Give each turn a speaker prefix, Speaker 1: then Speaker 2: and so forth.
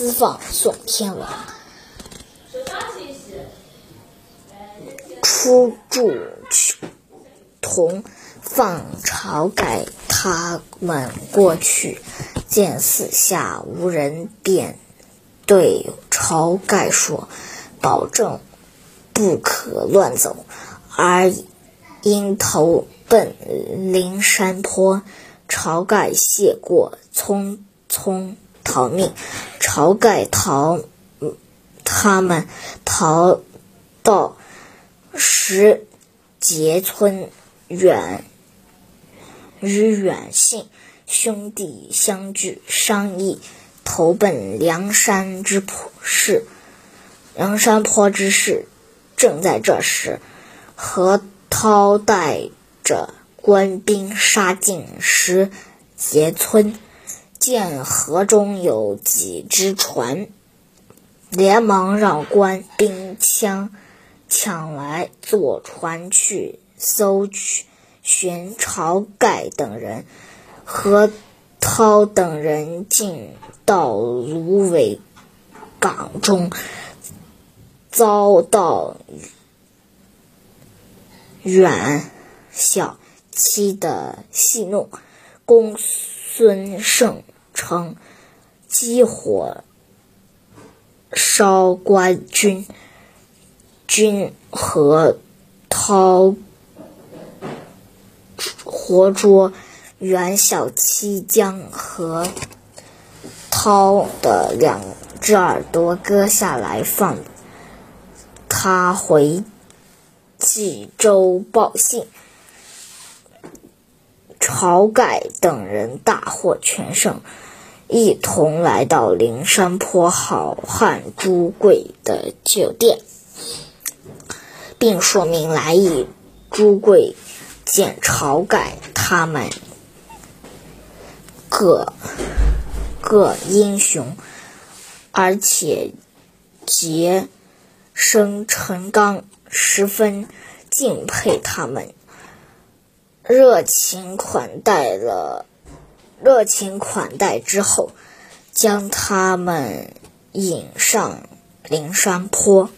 Speaker 1: 私访宋天王，出驻同放晁盖他们过去，见四下无人，便对晁盖说：“保证不可乱走，而应投奔灵山坡。”晁盖谢过，匆匆逃命。晁盖逃，他们逃到石碣村，远与远信兄弟相聚，商议投奔梁山之坡事。梁山坡之事，正在这时，何涛带着。官兵杀进石碣村，见河中有几只船，连忙让官兵抢抢来坐船去搜取寻晁盖等人。何涛等人进到芦苇港中，遭到远小。七的戏弄，公孙胜称激火烧官军，军和涛活捉袁小七，将和涛的两只耳朵割下来，放他回冀州报信。晁盖等人大获全胜，一同来到灵山坡好汉朱贵的酒店，并说明来意。朱贵见晁盖他们各个英雄，而且洁身成刚，十分敬佩他们。热情款待了，热情款待之后，将他们引上灵山坡。